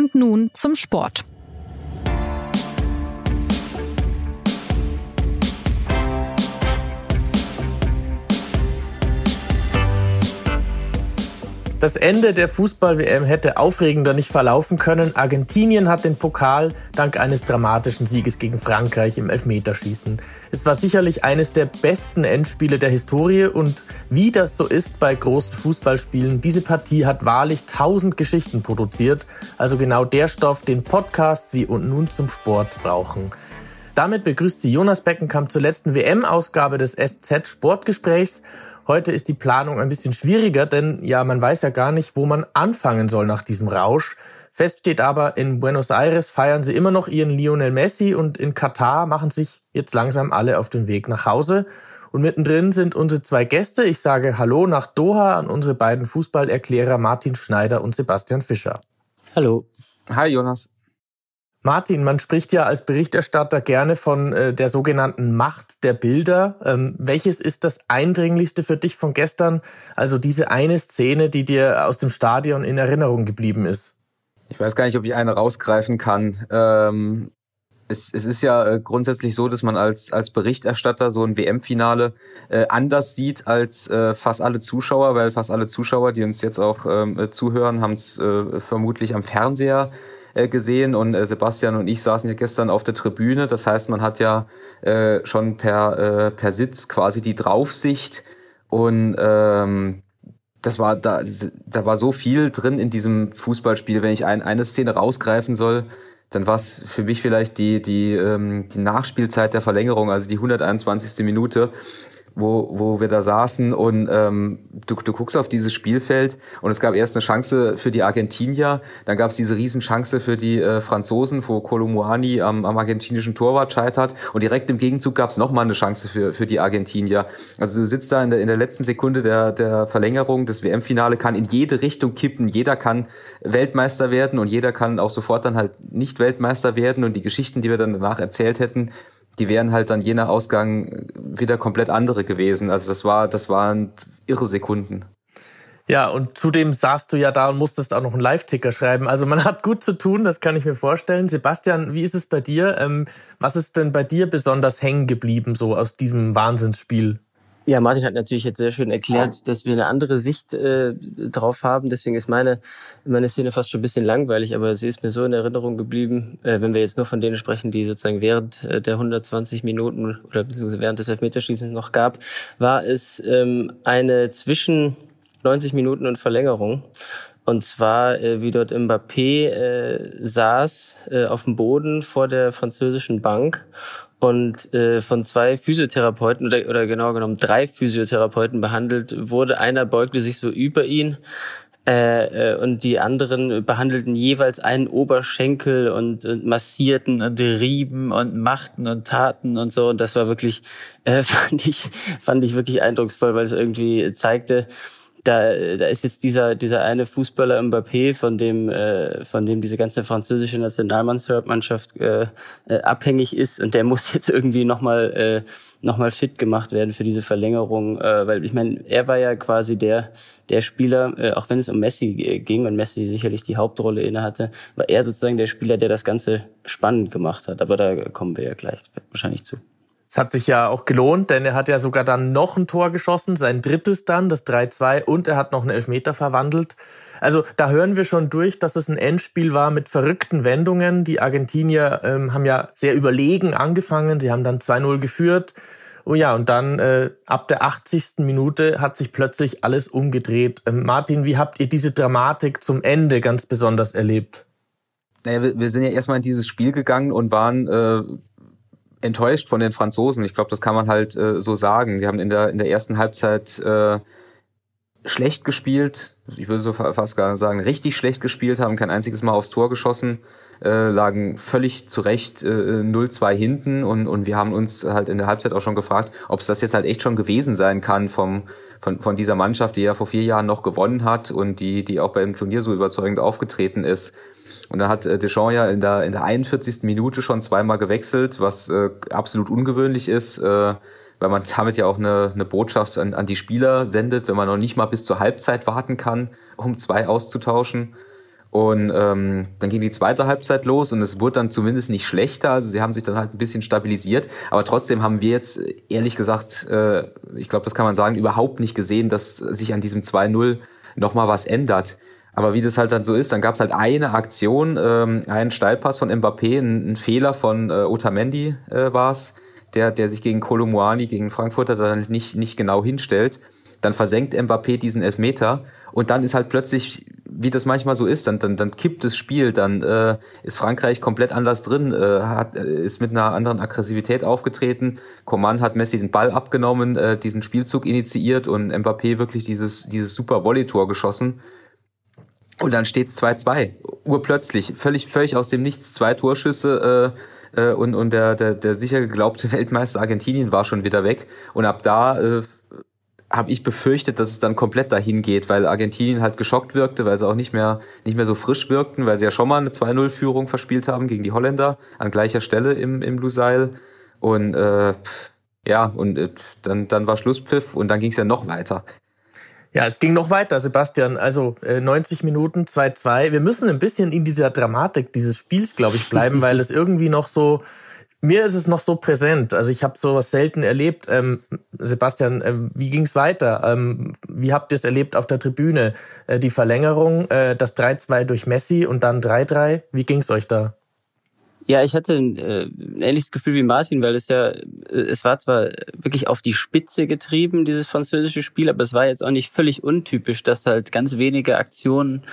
Und nun zum Sport. Das Ende der Fußball-WM hätte aufregender nicht verlaufen können. Argentinien hat den Pokal dank eines dramatischen Sieges gegen Frankreich im Elfmeterschießen. Es war sicherlich eines der besten Endspiele der Historie und wie das so ist bei großen Fußballspielen, diese Partie hat wahrlich tausend Geschichten produziert. Also genau der Stoff, den Podcasts wie und nun zum Sport brauchen. Damit begrüßt sie Jonas Beckenkamp zur letzten WM-Ausgabe des SZ Sportgesprächs. Heute ist die Planung ein bisschen schwieriger, denn ja, man weiß ja gar nicht, wo man anfangen soll nach diesem Rausch. Fest steht aber, in Buenos Aires feiern sie immer noch ihren Lionel Messi und in Katar machen sich jetzt langsam alle auf den Weg nach Hause. Und mittendrin sind unsere zwei Gäste. Ich sage Hallo nach Doha an unsere beiden Fußballerklärer Martin Schneider und Sebastian Fischer. Hallo. Hi Jonas. Martin, man spricht ja als Berichterstatter gerne von äh, der sogenannten Macht der Bilder. Ähm, welches ist das Eindringlichste für dich von gestern? Also diese eine Szene, die dir aus dem Stadion in Erinnerung geblieben ist? Ich weiß gar nicht, ob ich eine rausgreifen kann. Ähm, es, es ist ja äh, grundsätzlich so, dass man als, als Berichterstatter so ein WM-Finale äh, anders sieht als äh, fast alle Zuschauer, weil fast alle Zuschauer, die uns jetzt auch ähm, zuhören, haben es äh, vermutlich am Fernseher äh, gesehen und äh, Sebastian und ich saßen ja gestern auf der Tribüne. Das heißt, man hat ja äh, schon per, äh, per Sitz quasi die Draufsicht und ähm, das war da, da war so viel drin in diesem Fußballspiel. Wenn ich ein, eine Szene rausgreifen soll, dann war es für mich vielleicht die, die, ähm, die Nachspielzeit der Verlängerung, also die 121. Minute, wo, wo wir da saßen und ähm, du, du guckst auf dieses Spielfeld und es gab erst eine Chance für die Argentinier, dann gab es diese Riesenchance für die äh, Franzosen, wo Colomboani am, am argentinischen Torwart scheitert und direkt im Gegenzug gab es nochmal eine Chance für, für die Argentinier. Also du sitzt da in der, in der letzten Sekunde der, der Verlängerung, das WM-Finale kann in jede Richtung kippen, jeder kann Weltmeister werden und jeder kann auch sofort dann halt nicht Weltmeister werden und die Geschichten, die wir dann danach erzählt hätten, die wären halt dann je nach Ausgang wieder komplett andere gewesen. Also das war, das waren irre Sekunden. Ja, und zudem saßt du ja da und musstest auch noch einen Live-Ticker schreiben. Also man hat gut zu tun, das kann ich mir vorstellen. Sebastian, wie ist es bei dir? Ähm, was ist denn bei dir besonders hängen geblieben, so aus diesem Wahnsinnsspiel? Ja, Martin hat natürlich jetzt sehr schön erklärt, dass wir eine andere Sicht äh, drauf haben. Deswegen ist meine, meine Szene fast schon ein bisschen langweilig, aber sie ist mir so in Erinnerung geblieben, äh, wenn wir jetzt nur von denen sprechen, die sozusagen während äh, der 120 Minuten oder beziehungsweise während des Elfmeterschießens noch gab, war es ähm, eine zwischen 90 Minuten und Verlängerung. Und zwar, äh, wie dort Mbappé äh, saß äh, auf dem Boden vor der französischen Bank und äh, von zwei Physiotherapeuten oder, oder genau genommen drei Physiotherapeuten behandelt wurde. Einer beugte sich so über ihn äh, äh, und die anderen behandelten jeweils einen Oberschenkel und, und massierten und rieben und machten und taten und so. Und das war wirklich, äh, fand ich, fand ich wirklich eindrucksvoll, weil es irgendwie zeigte, da, da ist jetzt dieser dieser eine Fußballer Mbappé, von dem äh, von dem diese ganze französische Nationalmannschaft äh, äh, abhängig ist und der muss jetzt irgendwie nochmal äh, noch fit gemacht werden für diese Verlängerung, äh, weil ich meine, er war ja quasi der der Spieler, äh, auch wenn es um Messi ging und Messi sicherlich die Hauptrolle inne hatte, war er sozusagen der Spieler, der das Ganze spannend gemacht hat. Aber da kommen wir ja gleich wahrscheinlich zu. Es hat sich ja auch gelohnt, denn er hat ja sogar dann noch ein Tor geschossen, sein drittes dann, das 3-2, und er hat noch einen Elfmeter verwandelt. Also da hören wir schon durch, dass es ein Endspiel war mit verrückten Wendungen. Die Argentinier ähm, haben ja sehr überlegen angefangen, sie haben dann 2-0 geführt. Oh ja, und dann äh, ab der 80. Minute hat sich plötzlich alles umgedreht. Ähm, Martin, wie habt ihr diese Dramatik zum Ende ganz besonders erlebt? Naja, wir, wir sind ja erstmal in dieses Spiel gegangen und waren äh, enttäuscht von den Franzosen. Ich glaube, das kann man halt äh, so sagen. Die haben in der, in der ersten Halbzeit äh, schlecht gespielt. Ich würde so fast gar sagen, richtig schlecht gespielt, haben kein einziges Mal aufs Tor geschossen, äh, lagen völlig zurecht äh, 0-2 hinten und, und wir haben uns halt in der Halbzeit auch schon gefragt, ob es das jetzt halt echt schon gewesen sein kann vom, von, von dieser Mannschaft, die ja vor vier Jahren noch gewonnen hat und die, die auch beim Turnier so überzeugend aufgetreten ist. Und dann hat äh, Deschamps ja in der, in der 41. Minute schon zweimal gewechselt, was äh, absolut ungewöhnlich ist, äh, weil man damit ja auch eine, eine Botschaft an, an die Spieler sendet, wenn man noch nicht mal bis zur Halbzeit warten kann, um zwei auszutauschen. Und ähm, dann ging die zweite Halbzeit los und es wurde dann zumindest nicht schlechter. Also sie haben sich dann halt ein bisschen stabilisiert. Aber trotzdem haben wir jetzt ehrlich gesagt, äh, ich glaube, das kann man sagen, überhaupt nicht gesehen, dass sich an diesem 2-0 nochmal was ändert. Aber wie das halt dann so ist, dann gab es halt eine Aktion, ähm, einen Steilpass von Mbappé, ein, ein Fehler von äh, Otamendi äh, war es, der, der sich gegen Kolumuani, gegen Frankfurter dann nicht, nicht genau hinstellt. Dann versenkt Mbappé diesen Elfmeter und dann ist halt plötzlich, wie das manchmal so ist, dann, dann, dann kippt das Spiel, dann äh, ist Frankreich komplett anders drin, äh, hat, äh, ist mit einer anderen Aggressivität aufgetreten. Coman hat Messi den Ball abgenommen, äh, diesen Spielzug initiiert und Mbappé wirklich dieses, dieses super Volley-Tor geschossen. Und dann steht's 2-2. Urplötzlich, völlig, völlig aus dem Nichts, zwei Torschüsse äh, äh, und, und der, der, der sicher geglaubte Weltmeister Argentinien war schon wieder weg. Und ab da äh, habe ich befürchtet, dass es dann komplett dahin geht, weil Argentinien halt geschockt wirkte, weil sie auch nicht mehr, nicht mehr so frisch wirkten, weil sie ja schon mal eine 2-0-Führung verspielt haben gegen die Holländer an gleicher Stelle im, im Lusail. Und äh, ja, und äh, dann, dann war Schlusspfiff und dann ging es ja noch weiter. Ja, es ging noch weiter, Sebastian. Also äh, 90 Minuten 2-2. Wir müssen ein bisschen in dieser Dramatik dieses Spiels, glaube ich, bleiben, weil es irgendwie noch so mir ist es noch so präsent. Also ich habe sowas selten erlebt. Ähm, Sebastian, äh, wie ging's weiter? Ähm, wie habt ihr es erlebt auf der Tribüne? Äh, die Verlängerung, äh, das 3-2 durch Messi und dann 3-3. Wie ging's euch da? Ja, ich hatte ein, äh, ein ähnliches Gefühl wie Martin, weil es ja, äh, es war zwar wirklich auf die Spitze getrieben, dieses französische Spiel, aber es war jetzt auch nicht völlig untypisch, dass halt ganz wenige Aktionen,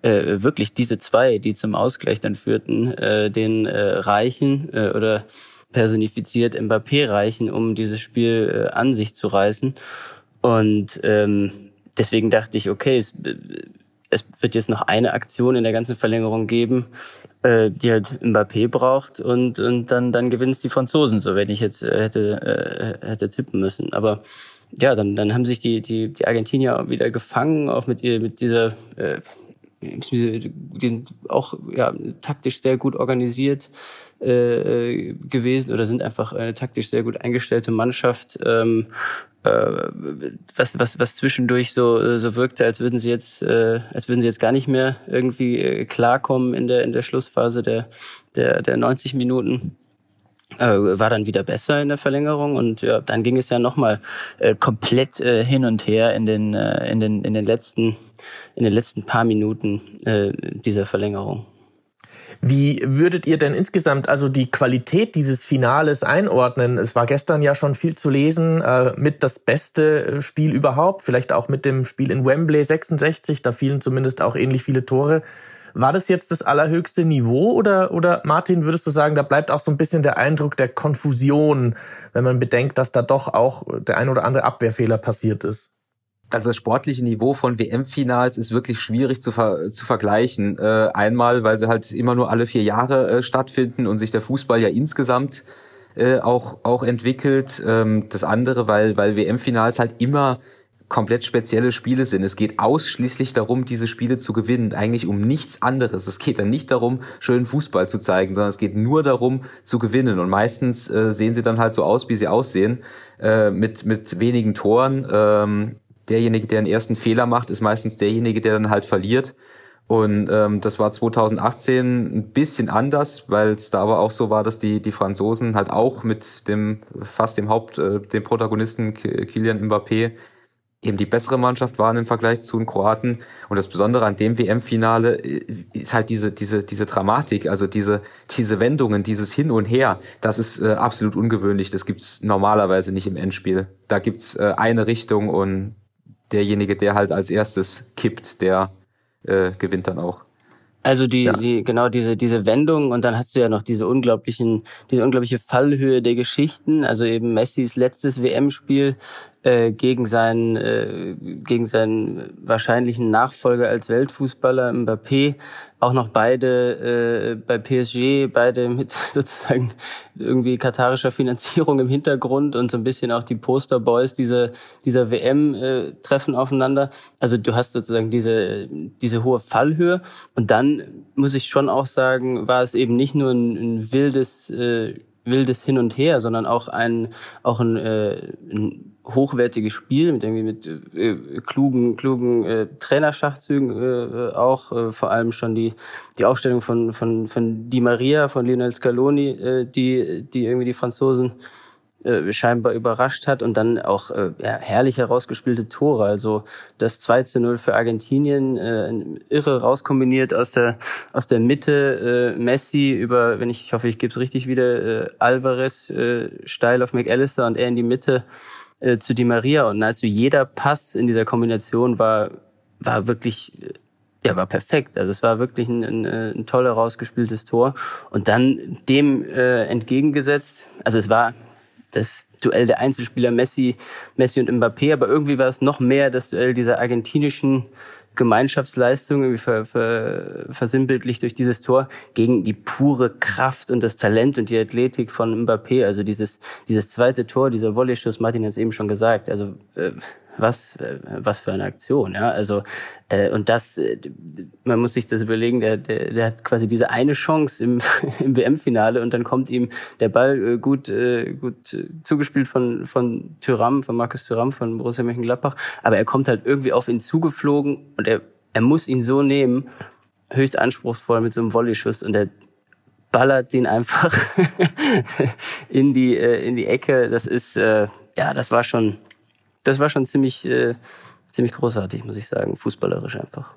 äh, wirklich diese zwei, die zum Ausgleich dann führten, äh, den äh, reichen äh, oder personifiziert Mbappé reichen, um dieses Spiel äh, an sich zu reißen. Und ähm, deswegen dachte ich, okay, es, es wird jetzt noch eine Aktion in der ganzen Verlängerung geben, äh, die halt Mbappé braucht und, und dann, dann gewinnen es die Franzosen, so wenn ich jetzt äh, hätte, äh, hätte tippen müssen. Aber ja, dann, dann haben sich die, die, die Argentinier wieder gefangen, auch mit ihr, mit dieser, äh, die sind auch ja, taktisch sehr gut organisiert äh, gewesen oder sind einfach eine taktisch sehr gut eingestellte Mannschaft. Ähm, äh, was, was, was zwischendurch so, so wirkte, als würden sie jetzt, äh, als würden sie jetzt gar nicht mehr irgendwie äh, klarkommen in der, in der Schlussphase der, der, der 90 Minuten. Äh, war dann wieder besser in der Verlängerung und ja, dann ging es ja nochmal äh, komplett äh, hin und her in den, äh, in den, in den letzten, in den letzten paar Minuten äh, dieser Verlängerung. Wie würdet ihr denn insgesamt also die Qualität dieses Finales einordnen? Es war gestern ja schon viel zu lesen, äh, mit das beste äh, Spiel überhaupt, vielleicht auch mit dem Spiel in Wembley 66, da fielen zumindest auch ähnlich viele Tore. War das jetzt das allerhöchste Niveau oder, oder Martin, würdest du sagen, da bleibt auch so ein bisschen der Eindruck der Konfusion, wenn man bedenkt, dass da doch auch der ein oder andere Abwehrfehler passiert ist? Also das sportliche Niveau von WM-Finals ist wirklich schwierig zu, ver zu vergleichen. Äh, einmal, weil sie halt immer nur alle vier Jahre äh, stattfinden und sich der Fußball ja insgesamt äh, auch, auch entwickelt. Ähm, das andere, weil, weil WM-Finals halt immer komplett spezielle Spiele sind. Es geht ausschließlich darum, diese Spiele zu gewinnen, eigentlich um nichts anderes. Es geht dann nicht darum, schönen Fußball zu zeigen, sondern es geht nur darum, zu gewinnen. Und meistens äh, sehen sie dann halt so aus, wie sie aussehen, äh, mit, mit wenigen Toren. Ähm, derjenige, der den ersten Fehler macht, ist meistens derjenige, der dann halt verliert. Und ähm, das war 2018 ein bisschen anders, weil es da aber auch so war, dass die die Franzosen halt auch mit dem fast dem Haupt, äh, dem Protagonisten Kylian Mbappé eben die bessere Mannschaft waren im Vergleich zu den Kroaten. Und das Besondere an dem WM-Finale äh, ist halt diese, diese, diese Dramatik, also diese, diese Wendungen, dieses Hin und Her. Das ist äh, absolut ungewöhnlich. Das gibt's normalerweise nicht im Endspiel. Da gibt's äh, eine Richtung und derjenige, der halt als erstes kippt, der äh, gewinnt dann auch. Also die, ja. die, genau diese, diese Wendung und dann hast du ja noch diese unglaublichen, diese unglaubliche Fallhöhe der Geschichten. Also eben Messis letztes WM-Spiel äh, gegen seinen, äh, gegen seinen wahrscheinlichen Nachfolger als Weltfußballer Mbappé, auch noch beide äh, bei PSG, beide mit sozusagen irgendwie katarischer Finanzierung im Hintergrund und so ein bisschen auch die Posterboys dieser, dieser WM äh, treffen aufeinander. Also du hast sozusagen diese, diese hohe Fallhöhe und dann muss ich schon auch sagen, war es eben nicht nur ein, ein wildes, äh, wildes Hin und Her, sondern auch ein, auch ein, äh, ein hochwertiges Spiel mit irgendwie mit äh, klugen klugen äh, Trainerschachzügen äh, auch äh, vor allem schon die die Aufstellung von von von Di Maria von Lionel Scaloni äh, die die irgendwie die Franzosen äh, scheinbar überrascht hat und dann auch äh, ja, herrlich herausgespielte Tore. Also das 2 zu 0 für Argentinien, äh, irre rauskombiniert aus der aus der Mitte, äh, Messi über, wenn ich, ich hoffe, ich gebe es richtig wieder, äh, Alvarez äh, steil auf McAllister und er in die Mitte äh, zu Di Maria. Und also jeder Pass in dieser Kombination war, war wirklich ja, war perfekt. Also es war wirklich ein, ein, ein toll herausgespieltes Tor. Und dann dem äh, entgegengesetzt, also es war das Duell der Einzelspieler Messi, Messi und Mbappé, aber irgendwie war es noch mehr das Duell dieser argentinischen Gemeinschaftsleistung, irgendwie ver, ver, versinnbildlich durch dieses Tor, gegen die pure Kraft und das Talent und die Athletik von Mbappé. Also dieses, dieses zweite Tor, dieser Volley-Schuss, Martin hat es eben schon gesagt. Also äh, was, äh, was für eine Aktion, ja. Also äh, und das, äh, man muss sich das überlegen. Der, der, der hat quasi diese eine Chance im, im WM-Finale und dann kommt ihm der Ball äh, gut, äh, gut äh, zugespielt von von Thuram, von Markus Thuram von Borussia Mönchengladbach. Aber er kommt halt irgendwie auf ihn zugeflogen und er er muss ihn so nehmen, höchst anspruchsvoll mit so einem Volleyschuss und er ballert ihn einfach in die äh, in die Ecke. Das ist äh, ja, das war schon das war schon ziemlich, äh, ziemlich großartig, muss ich sagen, fußballerisch einfach.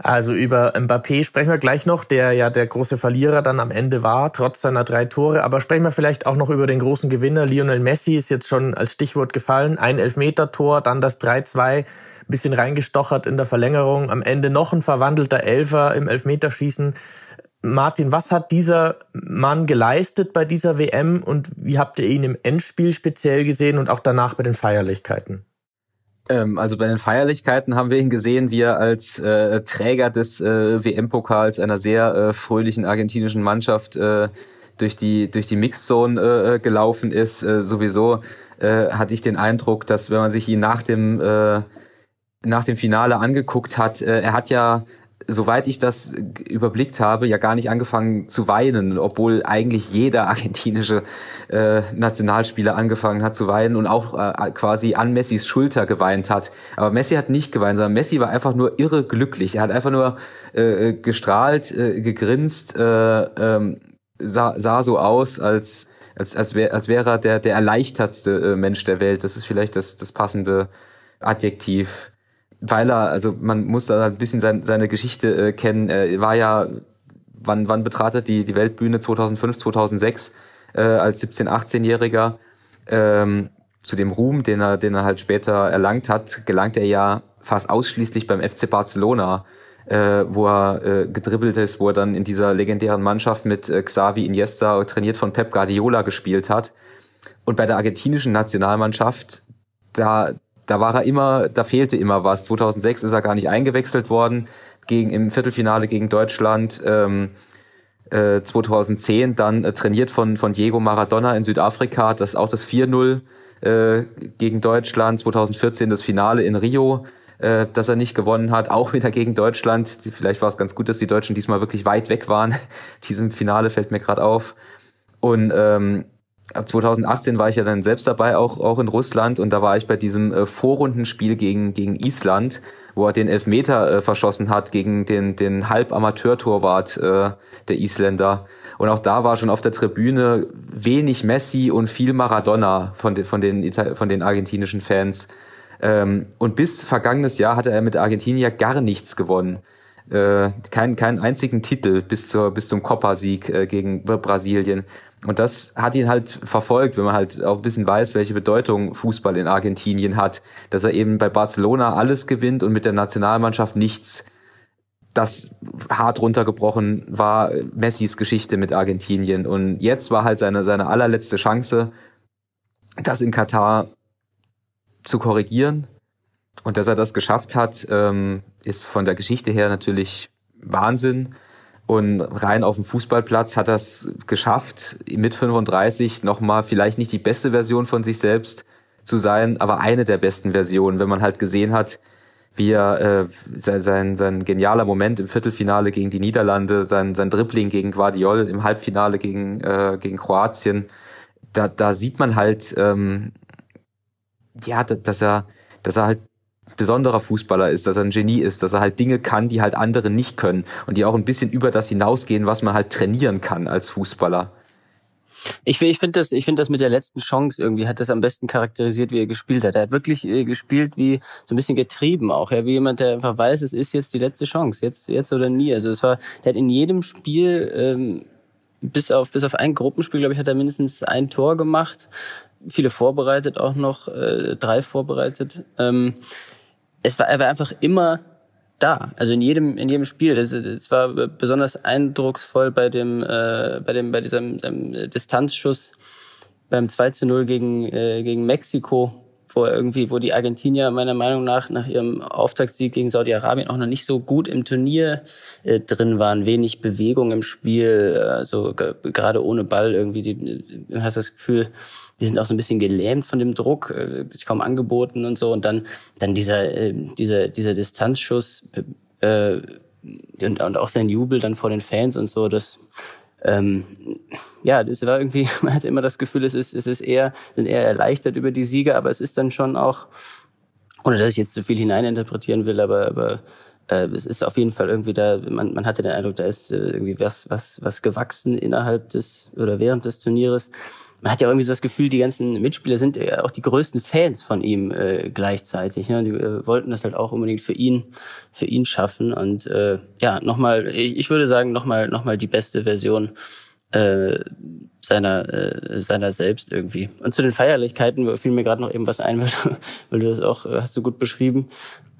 Also über Mbappé sprechen wir gleich noch, der ja der große Verlierer dann am Ende war, trotz seiner drei Tore. Aber sprechen wir vielleicht auch noch über den großen Gewinner. Lionel Messi ist jetzt schon als Stichwort gefallen. Ein Elfmeter-Tor, dann das 3-2, bisschen reingestochert in der Verlängerung. Am Ende noch ein verwandelter Elfer im Elfmeterschießen. Martin, was hat dieser Mann geleistet bei dieser WM und wie habt ihr ihn im Endspiel speziell gesehen und auch danach bei den Feierlichkeiten? Ähm, also bei den Feierlichkeiten haben wir ihn gesehen, wie er als äh, Träger des äh, WM-Pokals einer sehr äh, fröhlichen argentinischen Mannschaft äh, durch die durch die Mixzone äh, gelaufen ist. Äh, sowieso hatte ich den Eindruck, dass wenn man sich ihn nach dem nach dem Finale angeguckt hat, er hat ja soweit ich das überblickt habe, ja gar nicht angefangen zu weinen, obwohl eigentlich jeder argentinische äh, Nationalspieler angefangen hat zu weinen und auch äh, quasi an Messis Schulter geweint hat. Aber Messi hat nicht geweint, sondern Messi war einfach nur irre glücklich. Er hat einfach nur äh, gestrahlt, äh, gegrinst, äh, äh, sah, sah so aus, als als als, wär, als wäre er der der erleichtertste äh, Mensch der Welt. Das ist vielleicht das das passende Adjektiv weil er, also man muss da ein bisschen sein, seine Geschichte äh, kennen. Er war ja, wann, wann betrat er die, die Weltbühne 2005, 2006 äh, als 17-, 18-Jähriger. Ähm, zu dem Ruhm, den er, den er halt später erlangt hat, gelangt er ja fast ausschließlich beim FC Barcelona, äh, wo er äh, gedribbelt ist, wo er dann in dieser legendären Mannschaft mit äh, Xavi Iniesta, trainiert von Pep Guardiola, gespielt hat. Und bei der argentinischen Nationalmannschaft, da, da war er immer, da fehlte immer was. 2006 ist er gar nicht eingewechselt worden gegen im Viertelfinale gegen Deutschland. Ähm, äh, 2010 dann äh, trainiert von von Diego Maradona in Südafrika, das auch das 4-0 äh, gegen Deutschland. 2014 das Finale in Rio, äh, das er nicht gewonnen hat, auch wieder gegen Deutschland. Vielleicht war es ganz gut, dass die Deutschen diesmal wirklich weit weg waren. Diesem Finale fällt mir gerade auf. Und ähm, 2018 war ich ja dann selbst dabei, auch, auch in Russland, und da war ich bei diesem äh, Vorrundenspiel gegen, gegen Island, wo er den Elfmeter äh, verschossen hat gegen den, den Halb-Amateur-Torwart äh, der Isländer. Und auch da war schon auf der Tribüne wenig Messi und viel Maradona von, de, von, den, von den argentinischen Fans. Ähm, und bis vergangenes Jahr hatte er mit Argentinien gar nichts gewonnen. Äh, keinen, keinen einzigen Titel bis, zur, bis zum Copa-Sieg äh, gegen Brasilien. Und das hat ihn halt verfolgt, wenn man halt auch ein bisschen weiß, welche Bedeutung Fußball in Argentinien hat, dass er eben bei Barcelona alles gewinnt und mit der Nationalmannschaft nichts. Das hart runtergebrochen war Messis Geschichte mit Argentinien. Und jetzt war halt seine, seine allerletzte Chance, das in Katar zu korrigieren. Und dass er das geschafft hat, ähm, ist von der Geschichte her natürlich Wahnsinn. Und rein auf dem Fußballplatz hat er es geschafft, mit 35 nochmal vielleicht nicht die beste Version von sich selbst zu sein, aber eine der besten Versionen, wenn man halt gesehen hat, wie er äh, sein, sein genialer Moment im Viertelfinale gegen die Niederlande, sein, sein Dribbling gegen Guardiol im Halbfinale gegen, äh, gegen Kroatien, da, da sieht man halt, ähm, ja, dass er, dass er halt besonderer Fußballer ist, dass er ein Genie ist, dass er halt Dinge kann, die halt andere nicht können und die auch ein bisschen über das hinausgehen, was man halt trainieren kann als Fußballer. Ich, ich finde das, ich das mit der letzten Chance irgendwie hat das am besten charakterisiert, wie er gespielt hat. Er hat wirklich äh, gespielt wie so ein bisschen getrieben auch, ja, wie jemand, der einfach weiß, es ist jetzt die letzte Chance, jetzt, jetzt oder nie. Also es war, der hat in jedem Spiel ähm, bis auf bis auf ein Gruppenspiel, glaube ich, hat er mindestens ein Tor gemacht, viele vorbereitet auch noch, äh, drei vorbereitet. Ähm, es war, er war einfach immer da, also in jedem in jedem Spiel. Das war besonders eindrucksvoll bei dem äh, bei dem bei diesem, diesem Distanzschuss beim 2 zu 0 gegen äh, gegen Mexiko, wo irgendwie wo die Argentinier meiner Meinung nach nach ihrem Auftaktsieg gegen Saudi-Arabien auch noch nicht so gut im Turnier äh, drin waren, wenig Bewegung im Spiel, also gerade ohne Ball irgendwie die hast das Gefühl die sind auch so ein bisschen gelähmt von dem Druck, äh, kaum angeboten und so. Und dann, dann dieser, äh, dieser, dieser Distanzschuss äh, und, und auch sein Jubel dann vor den Fans und so, das ähm, ja, das war irgendwie, man hatte immer das Gefühl, es ist, es ist eher, sind eher erleichtert über die Sieger, aber es ist dann schon auch, ohne dass ich jetzt zu viel hineininterpretieren will, aber, aber äh, es ist auf jeden Fall irgendwie da, man, man hatte den Eindruck, da ist äh, irgendwie was, was, was gewachsen innerhalb des oder während des Turnieres man hat ja irgendwie so das Gefühl, die ganzen Mitspieler sind ja auch die größten Fans von ihm äh, gleichzeitig. Ne? Die äh, wollten das halt auch unbedingt für ihn, für ihn schaffen. Und äh, ja, nochmal, ich, ich würde sagen, nochmal, nochmal die beste Version äh, seiner äh, seiner selbst irgendwie. Und zu den Feierlichkeiten fiel mir gerade noch eben was ein, weil, du, weil du das auch äh, hast du gut beschrieben.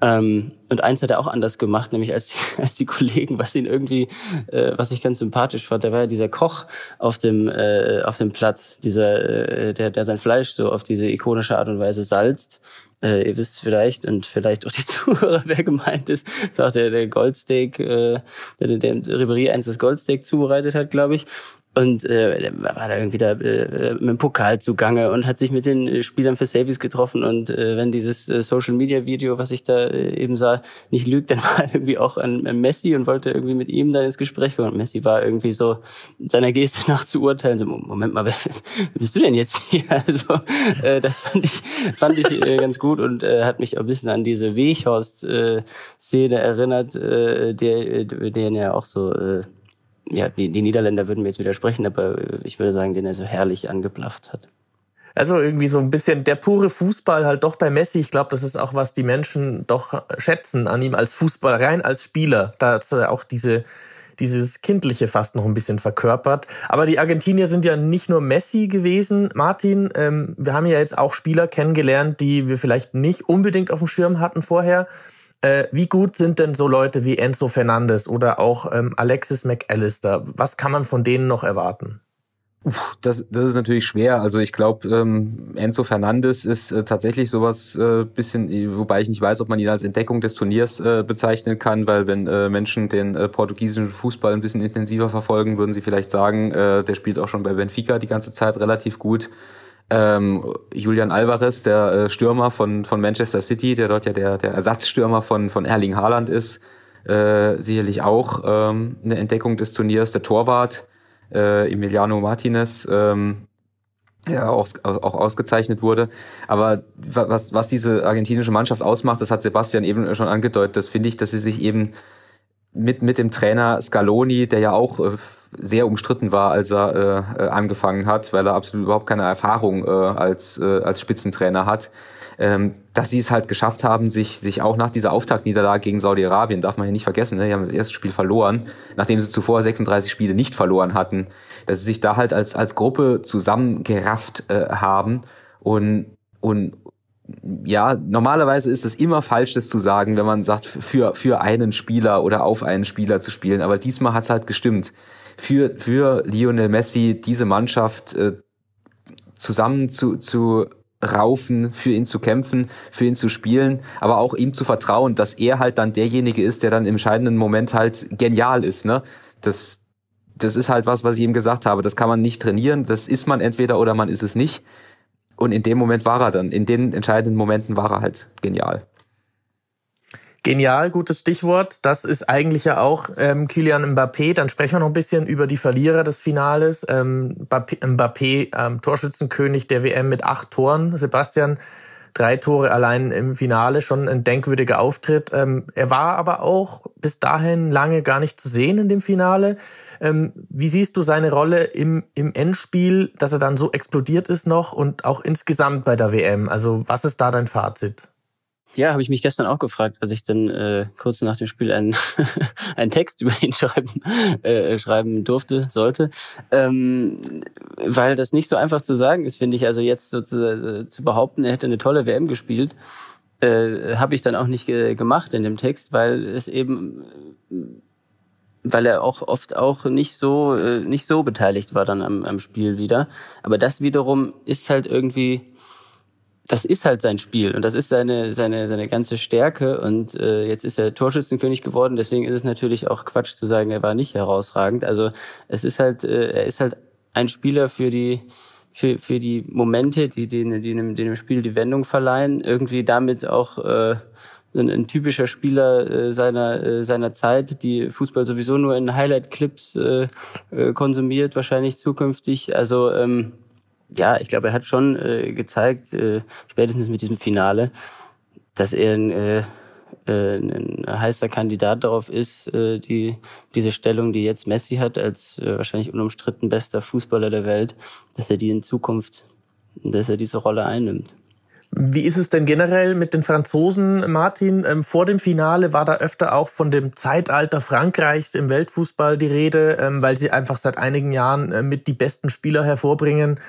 Ähm, und eins hat er auch anders gemacht, nämlich als die, als die Kollegen, was ihn irgendwie, äh, was ich ganz sympathisch fand, der war ja dieser Koch auf dem äh, auf dem Platz, dieser äh, der der sein Fleisch so auf diese ikonische Art und Weise salzt. Äh, ihr wisst vielleicht und vielleicht auch die Zuhörer, wer gemeint ist, das war auch der, der Goldsteak, äh, der, der Ribery eins das Goldsteak zubereitet hat, glaube ich und äh, war da irgendwie da äh, mit dem Pokal zugange und hat sich mit den äh, Spielern für Savies getroffen und äh, wenn dieses äh, Social Media Video, was ich da äh, eben sah, nicht lügt, dann war irgendwie auch an äh, Messi und wollte irgendwie mit ihm dann ins Gespräch kommen. Und Messi war irgendwie so seiner Geste nach zu urteilen, so Moment mal, wer, bist du denn jetzt hier? Also äh, das fand ich fand ich äh, ganz gut und äh, hat mich auch ein bisschen an diese Weghorst äh, Szene erinnert, äh, der der ja auch so äh, ja, die, die Niederländer würden mir jetzt widersprechen, aber ich würde sagen, den er so herrlich angeblafft hat. Also irgendwie so ein bisschen der pure Fußball halt doch bei Messi. Ich glaube, das ist auch, was die Menschen doch schätzen an ihm als Fußball, rein als Spieler. Da ist er auch diese, dieses Kindliche fast noch ein bisschen verkörpert. Aber die Argentinier sind ja nicht nur Messi gewesen, Martin. Ähm, wir haben ja jetzt auch Spieler kennengelernt, die wir vielleicht nicht unbedingt auf dem Schirm hatten vorher. Äh, wie gut sind denn so Leute wie Enzo Fernandes oder auch ähm, Alexis McAllister? Was kann man von denen noch erwarten? Das, das ist natürlich schwer. Also ich glaube, ähm, Enzo Fernandes ist äh, tatsächlich sowas äh, bisschen, wobei ich nicht weiß, ob man ihn als Entdeckung des Turniers äh, bezeichnen kann, weil wenn äh, Menschen den äh, portugiesischen Fußball ein bisschen intensiver verfolgen, würden sie vielleicht sagen, äh, der spielt auch schon bei Benfica die ganze Zeit relativ gut. Ähm, Julian Alvarez, der äh, Stürmer von, von Manchester City, der dort ja der, der Ersatzstürmer von, von Erling Haaland ist, äh, sicherlich auch ähm, eine Entdeckung des Turniers. Der Torwart äh, Emiliano Martinez, ähm, ja auch, auch ausgezeichnet wurde. Aber was, was diese argentinische Mannschaft ausmacht, das hat Sebastian eben schon angedeutet, das finde ich, dass sie sich eben mit, mit dem Trainer Scaloni, der ja auch äh, sehr umstritten war, als er äh, äh, angefangen hat, weil er absolut überhaupt keine Erfahrung äh, als, äh, als Spitzentrainer hat, ähm, dass sie es halt geschafft haben, sich, sich auch nach dieser Auftaktniederlage gegen Saudi-Arabien, darf man ja nicht vergessen, ne, die haben das erste Spiel verloren, nachdem sie zuvor 36 Spiele nicht verloren hatten, dass sie sich da halt als, als Gruppe zusammengerafft äh, haben und, und ja, normalerweise ist es immer falsch, das zu sagen, wenn man sagt, für, für einen Spieler oder auf einen Spieler zu spielen. Aber diesmal hat's halt gestimmt. Für, für Lionel Messi diese Mannschaft äh, zusammen zu, zu raufen, für ihn zu kämpfen, für ihn zu spielen, aber auch ihm zu vertrauen, dass er halt dann derjenige ist, der dann im entscheidenden Moment halt genial ist. Ne? Das, das ist halt was, was ich ihm gesagt habe. Das kann man nicht trainieren. Das ist man entweder oder man ist es nicht. Und in dem Moment war er dann, in den entscheidenden Momenten war er halt genial. Genial, gutes Stichwort. Das ist eigentlich ja auch ähm, Kylian Mbappé. Dann sprechen wir noch ein bisschen über die Verlierer des Finales. Ähm, Mbappé, ähm, Torschützenkönig der WM mit acht Toren. Sebastian, drei Tore allein im Finale, schon ein denkwürdiger Auftritt. Ähm, er war aber auch bis dahin lange gar nicht zu sehen in dem Finale. Ähm, wie siehst du seine Rolle im, im Endspiel, dass er dann so explodiert ist noch und auch insgesamt bei der WM? Also was ist da dein Fazit? Ja, habe ich mich gestern auch gefragt, als ich dann äh, kurz nach dem Spiel einen, einen Text über ihn schreiben, äh, schreiben durfte, sollte. Ähm, weil das nicht so einfach zu sagen ist, finde ich. Also jetzt so zu, äh, zu behaupten, er hätte eine tolle WM gespielt, äh, habe ich dann auch nicht ge gemacht in dem Text, weil es eben weil er auch oft auch nicht so äh, nicht so beteiligt war dann am, am Spiel wieder. Aber das wiederum ist halt irgendwie das ist halt sein Spiel und das ist seine seine seine ganze Stärke und äh, jetzt ist er Torschützenkönig geworden, deswegen ist es natürlich auch Quatsch zu sagen, er war nicht herausragend. Also es ist halt äh, er ist halt ein Spieler für die für für die Momente, die die, die dem, dem Spiel die Wendung verleihen, irgendwie damit auch äh, ein, ein typischer Spieler äh, seiner äh, seiner Zeit, die Fußball sowieso nur in Highlight Clips äh, äh, konsumiert, wahrscheinlich zukünftig. Also ähm, ja, ich glaube, er hat schon äh, gezeigt, äh, spätestens mit diesem Finale, dass er ein, äh, äh, ein heißer Kandidat darauf ist, äh, die diese Stellung, die jetzt Messi hat, als äh, wahrscheinlich unumstritten bester Fußballer der Welt, dass er die in Zukunft, dass er diese Rolle einnimmt. Wie ist es denn generell mit den Franzosen, Martin? Ähm, vor dem Finale war da öfter auch von dem Zeitalter Frankreichs im Weltfußball die Rede, ähm, weil sie einfach seit einigen Jahren äh, mit die besten Spieler hervorbringen.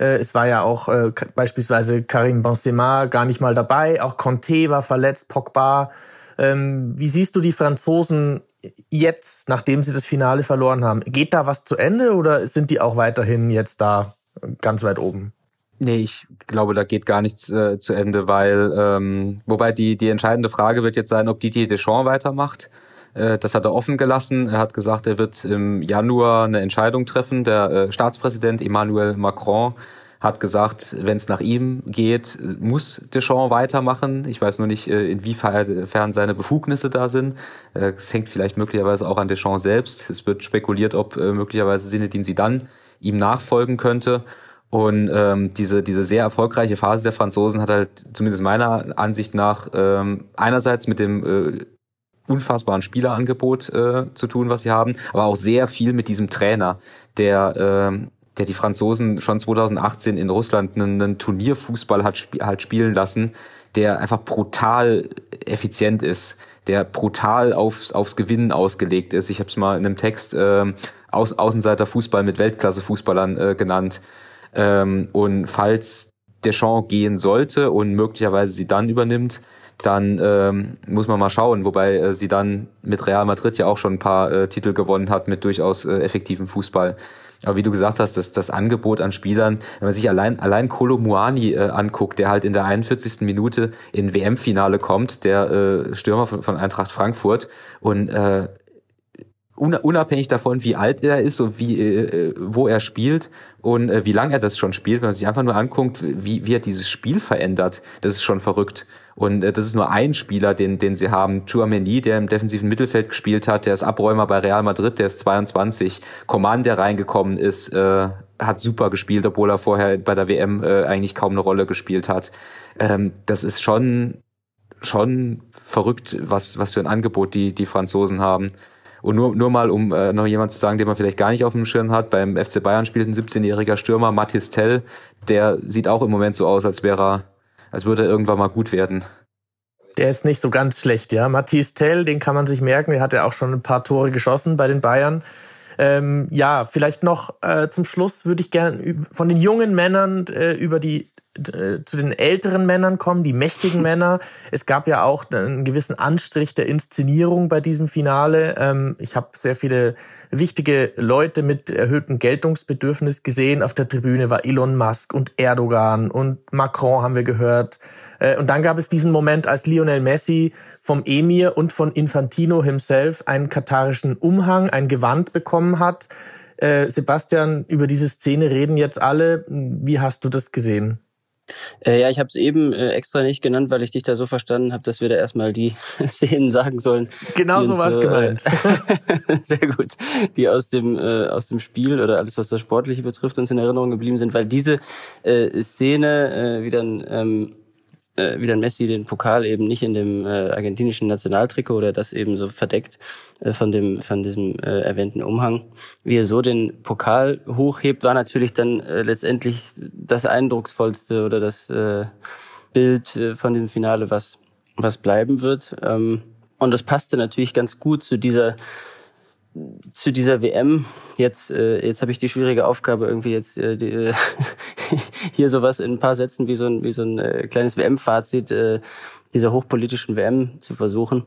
Äh, es war ja auch äh, beispielsweise Karim Benzema gar nicht mal dabei, auch Conte war verletzt, Pogba. Ähm, wie siehst du die Franzosen jetzt, nachdem sie das Finale verloren haben? Geht da was zu Ende oder sind die auch weiterhin jetzt da ganz weit oben? Nee, ich glaube, da geht gar nichts äh, zu Ende, weil ähm, wobei die die entscheidende Frage wird jetzt sein, ob Didier Deschamps weitermacht. Äh, das hat er offen gelassen. Er hat gesagt, er wird im Januar eine Entscheidung treffen. Der äh, Staatspräsident Emmanuel Macron hat gesagt, wenn es nach ihm geht, muss Deschamps weitermachen. Ich weiß nur nicht, äh, inwiefern seine Befugnisse da sind. Es hängt vielleicht möglicherweise auch an Deschamps selbst. Es wird spekuliert, ob möglicherweise Sinedin dann ihm nachfolgen könnte. Und ähm, diese, diese sehr erfolgreiche Phase der Franzosen hat halt zumindest meiner Ansicht nach ähm, einerseits mit dem äh, unfassbaren Spielerangebot äh, zu tun, was sie haben, aber auch sehr viel mit diesem Trainer, der äh, der die Franzosen schon 2018 in Russland einen, einen Turnierfußball hat halt spielen lassen, der einfach brutal effizient ist, der brutal aufs, aufs Gewinnen ausgelegt ist. Ich habe es mal in einem Text äh, Aus, Außenseiter Fußball mit Weltklasse-Fußballern äh, genannt. Ähm, und falls Deschamps gehen sollte und möglicherweise sie dann übernimmt, dann ähm, muss man mal schauen, wobei äh, sie dann mit Real Madrid ja auch schon ein paar äh, Titel gewonnen hat mit durchaus äh, effektivem Fußball. Aber wie du gesagt hast, das, das Angebot an Spielern, wenn man sich allein, allein Kolo Muani äh, anguckt, der halt in der 41. Minute in WM-Finale kommt, der äh, Stürmer von, von Eintracht Frankfurt und äh, unabhängig davon, wie alt er ist und wie, äh, wo er spielt und äh, wie lange er das schon spielt, wenn man sich einfach nur anguckt, wie, wie er dieses Spiel verändert, das ist schon verrückt. Und äh, das ist nur ein Spieler, den, den sie haben. Chouameni, der im defensiven Mittelfeld gespielt hat, der ist Abräumer bei Real Madrid, der ist 22. Coman, der reingekommen ist, äh, hat super gespielt, obwohl er vorher bei der WM äh, eigentlich kaum eine Rolle gespielt hat. Ähm, das ist schon schon verrückt, was, was für ein Angebot die, die Franzosen haben. Und nur, nur mal, um äh, noch jemand zu sagen, den man vielleicht gar nicht auf dem Schirm hat, beim FC Bayern spielt ein 17-jähriger Stürmer, Mathis Tell, der sieht auch im Moment so aus, als wäre er, als würde er irgendwann mal gut werden. Der ist nicht so ganz schlecht, ja. Mathis Tell, den kann man sich merken, der hat ja auch schon ein paar Tore geschossen bei den Bayern. Ähm, ja, vielleicht noch äh, zum Schluss würde ich gerne von den jungen Männern äh, über die zu den älteren Männern kommen, die mächtigen Männer. Es gab ja auch einen gewissen Anstrich der Inszenierung bei diesem Finale. Ähm, ich habe sehr viele wichtige Leute mit erhöhtem Geltungsbedürfnis gesehen. Auf der Tribüne war Elon Musk und Erdogan und Macron haben wir gehört. Äh, und dann gab es diesen Moment, als Lionel Messi vom Emir und von Infantino himself einen katarischen Umhang, ein Gewand bekommen hat. Äh, Sebastian, über diese Szene reden jetzt alle. Wie hast du das gesehen? Äh, ja, ich habe es eben äh, extra nicht genannt, weil ich dich da so verstanden habe, dass wir da erstmal die Szenen sagen sollen. Genau so war es äh, gemeint. sehr gut. Die aus dem äh, aus dem Spiel oder alles, was das Sportliche betrifft, uns in Erinnerung geblieben sind, weil diese äh, Szene äh, wie dann ähm, äh, wie dann Messi den Pokal eben nicht in dem äh, argentinischen Nationaltrikot oder das eben so verdeckt äh, von dem von diesem äh, erwähnten Umhang, wie er so den Pokal hochhebt, war natürlich dann äh, letztendlich das eindrucksvollste oder das äh, Bild äh, von dem Finale, was was bleiben wird. Ähm, und das passte natürlich ganz gut zu dieser zu dieser WM. Jetzt, äh, jetzt habe ich die schwierige Aufgabe, irgendwie jetzt äh, die, äh, hier sowas in ein paar Sätzen wie so ein, wie so ein äh, kleines WM-Fazit äh, dieser hochpolitischen WM zu versuchen.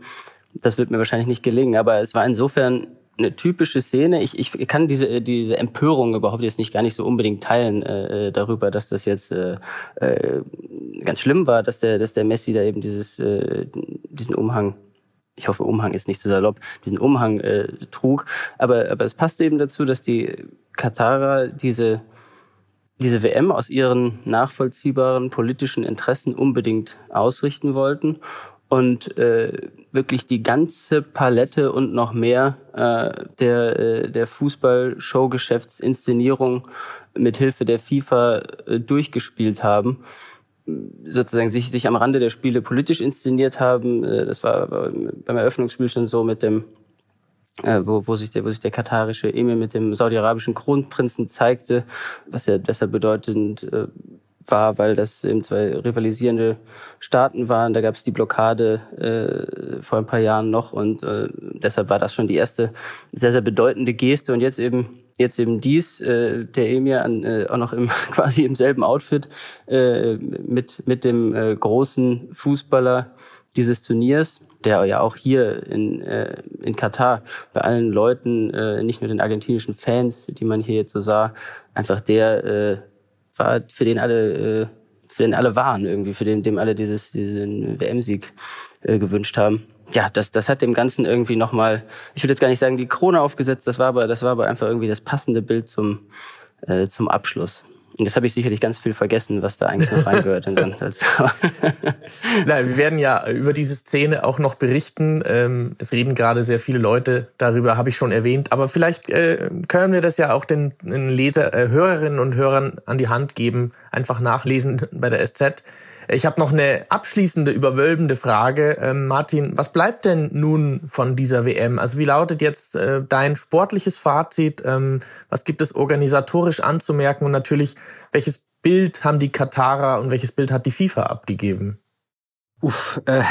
Das wird mir wahrscheinlich nicht gelingen, aber es war insofern eine typische Szene. Ich, ich kann diese, diese Empörung überhaupt jetzt nicht gar nicht so unbedingt teilen äh, darüber, dass das jetzt äh, äh, ganz schlimm war, dass der, dass der Messi da eben dieses, äh, diesen Umhang ich hoffe, Umhang ist nicht so salopp, diesen Umhang äh, trug. Aber, aber es passt eben dazu, dass die Katarer diese, diese WM aus ihren nachvollziehbaren politischen Interessen unbedingt ausrichten wollten und äh, wirklich die ganze Palette und noch mehr äh, der, äh, der Fußball-Showgeschäftsinszenierung mit Hilfe der FIFA äh, durchgespielt haben sozusagen sich, sich am Rande der Spiele politisch inszeniert haben. Äh, das war beim Eröffnungsspiel schon so mit dem, äh, wo, wo, sich der, wo sich der katarische Emir mit dem saudi-arabischen Kronprinzen zeigte, was ja deshalb bedeutend äh, war, weil das eben zwei rivalisierende Staaten waren. Da gab es die Blockade äh, vor ein paar Jahren noch und äh, deshalb war das schon die erste sehr, sehr bedeutende Geste. Und jetzt eben jetzt eben dies, äh, der Emir an, äh, auch noch im quasi im selben Outfit äh, mit mit dem äh, großen Fußballer dieses Turniers, der ja auch hier in äh, in Katar bei allen Leuten, äh, nicht nur den argentinischen Fans, die man hier jetzt so sah, einfach der äh, war, für den alle äh, für den alle waren irgendwie, für den dem alle dieses diesen WM-Sieg äh, gewünscht haben ja, das, das hat dem Ganzen irgendwie nochmal, ich würde jetzt gar nicht sagen, die Krone aufgesetzt, das war aber, das war aber einfach irgendwie das passende Bild zum, äh, zum Abschluss. Das habe ich sicherlich ganz viel vergessen, was da eigentlich noch reingehört. in Nein, wir werden ja über diese Szene auch noch berichten. Ähm, es reden gerade sehr viele Leute darüber, habe ich schon erwähnt. Aber vielleicht äh, können wir das ja auch den, den Leser, äh, Hörerinnen und Hörern an die Hand geben, einfach nachlesen bei der SZ ich habe noch eine abschließende, überwölbende Frage. Ähm, Martin, was bleibt denn nun von dieser WM? Also wie lautet jetzt äh, dein sportliches Fazit? Ähm, was gibt es organisatorisch anzumerken? Und natürlich, welches Bild haben die Katarer und welches Bild hat die FIFA abgegeben? Uff, äh,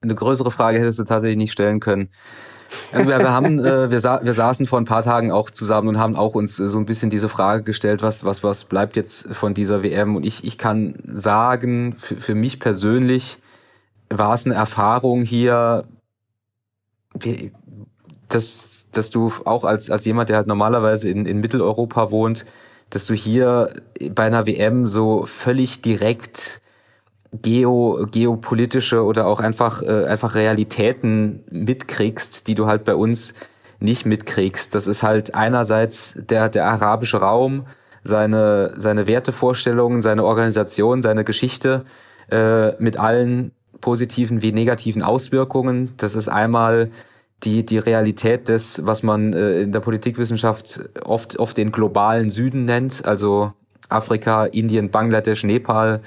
eine größere Frage hättest du tatsächlich nicht stellen können. Also wir, wir haben, äh, wir, sa wir saßen vor ein paar Tagen auch zusammen und haben auch uns äh, so ein bisschen diese Frage gestellt, was, was, was bleibt jetzt von dieser WM? Und ich, ich kann sagen, für, für mich persönlich war es eine Erfahrung hier, dass, dass du auch als, als jemand, der halt normalerweise in, in Mitteleuropa wohnt, dass du hier bei einer WM so völlig direkt geo, geopolitische oder auch einfach, äh, einfach Realitäten mitkriegst, die du halt bei uns nicht mitkriegst. Das ist halt einerseits der, der arabische Raum, seine, seine Wertevorstellungen, seine Organisation, seine Geschichte äh, mit allen positiven wie negativen Auswirkungen. Das ist einmal die, die Realität des, was man äh, in der Politikwissenschaft oft, oft den globalen Süden nennt, also Afrika, Indien, Bangladesch, Nepal,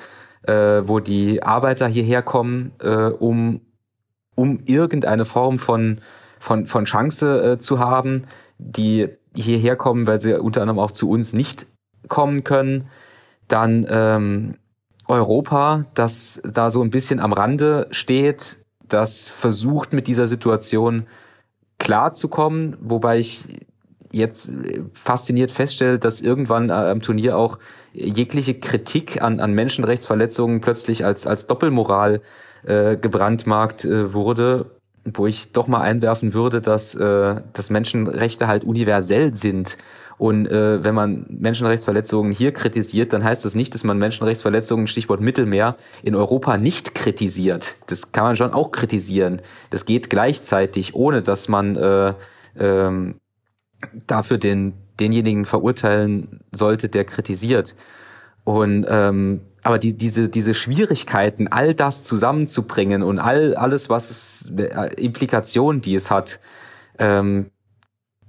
äh, wo die Arbeiter hierher kommen, äh, um, um irgendeine Form von, von, von Chance äh, zu haben, die hierher kommen, weil sie unter anderem auch zu uns nicht kommen können. Dann ähm, Europa, das da so ein bisschen am Rande steht, das versucht mit dieser Situation klarzukommen, wobei ich jetzt fasziniert feststelle, dass irgendwann äh, am Turnier auch jegliche Kritik an, an Menschenrechtsverletzungen plötzlich als, als Doppelmoral äh, gebrandmarkt äh, wurde, wo ich doch mal einwerfen würde, dass, äh, dass Menschenrechte halt universell sind. Und äh, wenn man Menschenrechtsverletzungen hier kritisiert, dann heißt das nicht, dass man Menschenrechtsverletzungen, Stichwort Mittelmeer, in Europa nicht kritisiert. Das kann man schon auch kritisieren. Das geht gleichzeitig, ohne dass man äh, ähm, dafür den denjenigen verurteilen sollte, der kritisiert. Und ähm, aber die, diese, diese Schwierigkeiten, all das zusammenzubringen und all, alles, was es, äh, Implikationen, die es hat, ähm,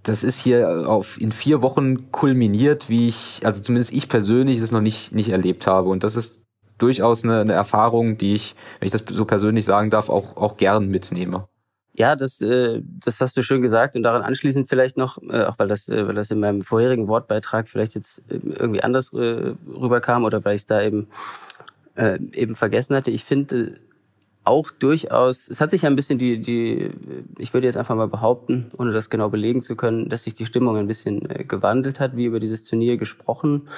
das ist hier auf, in vier Wochen kulminiert, wie ich, also zumindest ich persönlich das noch nicht, nicht erlebt habe. Und das ist durchaus eine, eine Erfahrung, die ich, wenn ich das so persönlich sagen darf, auch, auch gern mitnehme. Ja, das, äh, das hast du schön gesagt und daran anschließend vielleicht noch, äh, auch weil das, äh, weil das in meinem vorherigen Wortbeitrag vielleicht jetzt äh, irgendwie anders äh, rüberkam oder weil ich es da eben äh, eben vergessen hatte. Ich finde auch durchaus, es hat sich ein bisschen die, die, ich würde jetzt einfach mal behaupten, ohne das genau belegen zu können, dass sich die Stimmung ein bisschen äh, gewandelt hat, wie über dieses Turnier gesprochen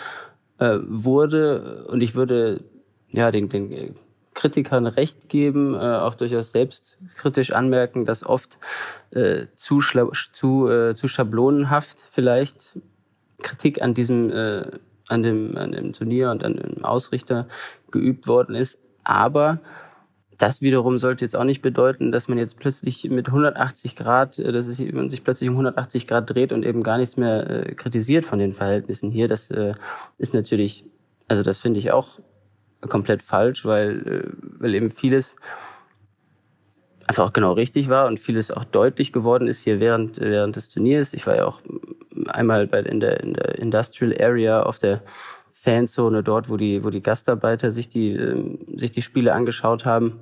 äh, wurde. Und ich würde ja den, den Kritikern recht geben, äh, auch durchaus selbstkritisch anmerken, dass oft äh, zu, zu, äh, zu schablonenhaft vielleicht Kritik an diesem, äh, an, dem, an dem Turnier und an dem Ausrichter geübt worden ist. Aber das wiederum sollte jetzt auch nicht bedeuten, dass man jetzt plötzlich mit 180 Grad, äh, dass man sich plötzlich um 180 Grad dreht und eben gar nichts mehr äh, kritisiert von den Verhältnissen hier. Das äh, ist natürlich, also das finde ich auch komplett falsch, weil, äh, weil eben vieles einfach auch genau richtig war und vieles auch deutlich geworden ist hier während, während des Turniers. Ich war ja auch einmal bei, in, der, in der Industrial Area auf der Fanzone dort, wo die, wo die Gastarbeiter sich die, äh, sich die Spiele angeschaut haben.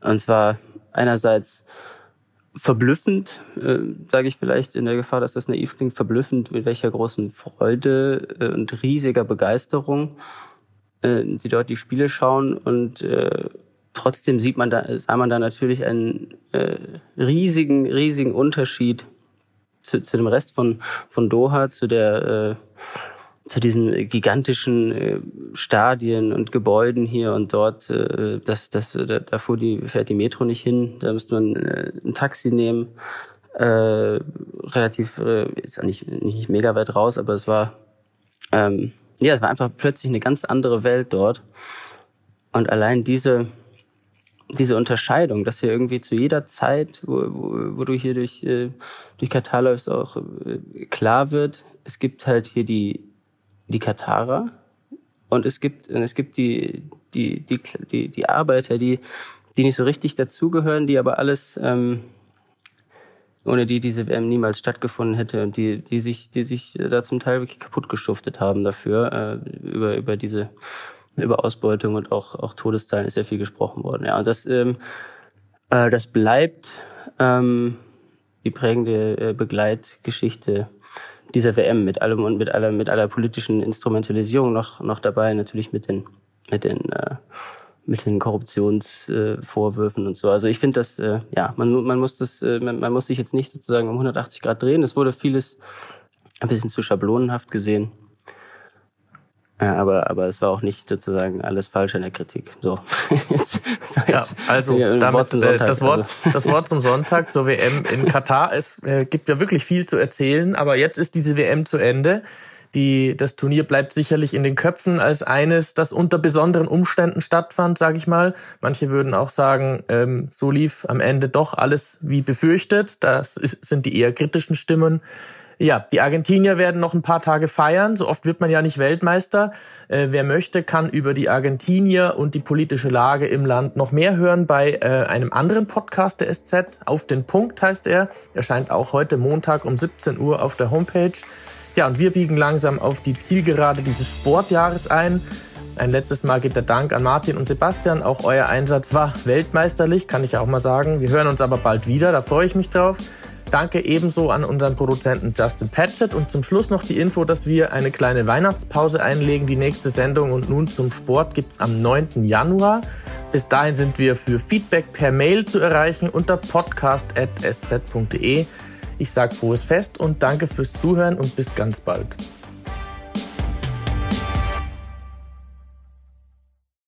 Und zwar einerseits verblüffend, äh, sage ich vielleicht in der Gefahr, dass das naiv klingt, verblüffend, mit welcher großen Freude äh, und riesiger Begeisterung äh, sie dort die Spiele schauen und äh, trotzdem sieht man da, sah man da natürlich einen äh, riesigen, riesigen Unterschied zu, zu dem Rest von, von Doha, zu der, äh, zu diesen gigantischen äh, Stadien und Gebäuden hier und dort, äh, das, das, da, da fuhr die, fährt die Metro nicht hin, da müsste man äh, ein Taxi nehmen, äh, relativ, äh, ist nicht, nicht mega weit raus, aber es war, ähm, ja, es war einfach plötzlich eine ganz andere Welt dort. Und allein diese, diese Unterscheidung, dass hier irgendwie zu jeder Zeit, wo, wo, wo du hier durch, äh, durch Katar läufst, auch äh, klar wird, es gibt halt hier die, die Katarer und es gibt, es gibt die, die, die, die, die Arbeiter, die, die nicht so richtig dazugehören, die aber alles, ähm, ohne die diese WM niemals stattgefunden hätte und die, die sich, die sich da zum Teil wirklich kaputt geschuftet haben dafür, äh, über, über diese, über Ausbeutung und auch, auch Todeszahlen ist ja viel gesprochen worden. Ja, und das, ähm, äh, das bleibt ähm, die prägende äh, Begleitgeschichte dieser WM mit allem und mit aller, mit aller politischen Instrumentalisierung noch, noch dabei, natürlich mit den, mit den, äh, mit den Korruptionsvorwürfen äh, und so. Also ich finde das, äh, ja, man, man muss das, äh, man, man muss sich jetzt nicht sozusagen um 180 Grad drehen. Es wurde vieles ein bisschen zu schablonenhaft gesehen. Ja, aber, aber es war auch nicht sozusagen alles falsch in der Kritik. So, jetzt, so jetzt ja, also damit, Wort äh, das, Wort, also. das Wort zum Sonntag zur WM in Katar. Es äh, gibt ja wirklich viel zu erzählen, aber jetzt ist diese WM zu Ende. Die, das Turnier bleibt sicherlich in den Köpfen als eines, das unter besonderen Umständen stattfand, sage ich mal. Manche würden auch sagen, ähm, so lief am Ende doch alles wie befürchtet. Das ist, sind die eher kritischen Stimmen. Ja, die Argentinier werden noch ein paar Tage feiern. So oft wird man ja nicht Weltmeister. Äh, wer möchte, kann über die Argentinier und die politische Lage im Land noch mehr hören bei äh, einem anderen Podcast der SZ. Auf den Punkt heißt er. Erscheint auch heute Montag um 17 Uhr auf der Homepage. Ja, und wir biegen langsam auf die Zielgerade dieses Sportjahres ein. Ein letztes Mal geht der Dank an Martin und Sebastian. Auch euer Einsatz war weltmeisterlich, kann ich auch mal sagen. Wir hören uns aber bald wieder, da freue ich mich drauf. Danke ebenso an unseren Produzenten Justin Patchett und zum Schluss noch die Info, dass wir eine kleine Weihnachtspause einlegen. Die nächste Sendung und nun zum Sport gibt es am 9. Januar. Bis dahin sind wir für Feedback per Mail zu erreichen unter podcast.sz.de. Ich sage frohes Fest und danke fürs Zuhören und bis ganz bald.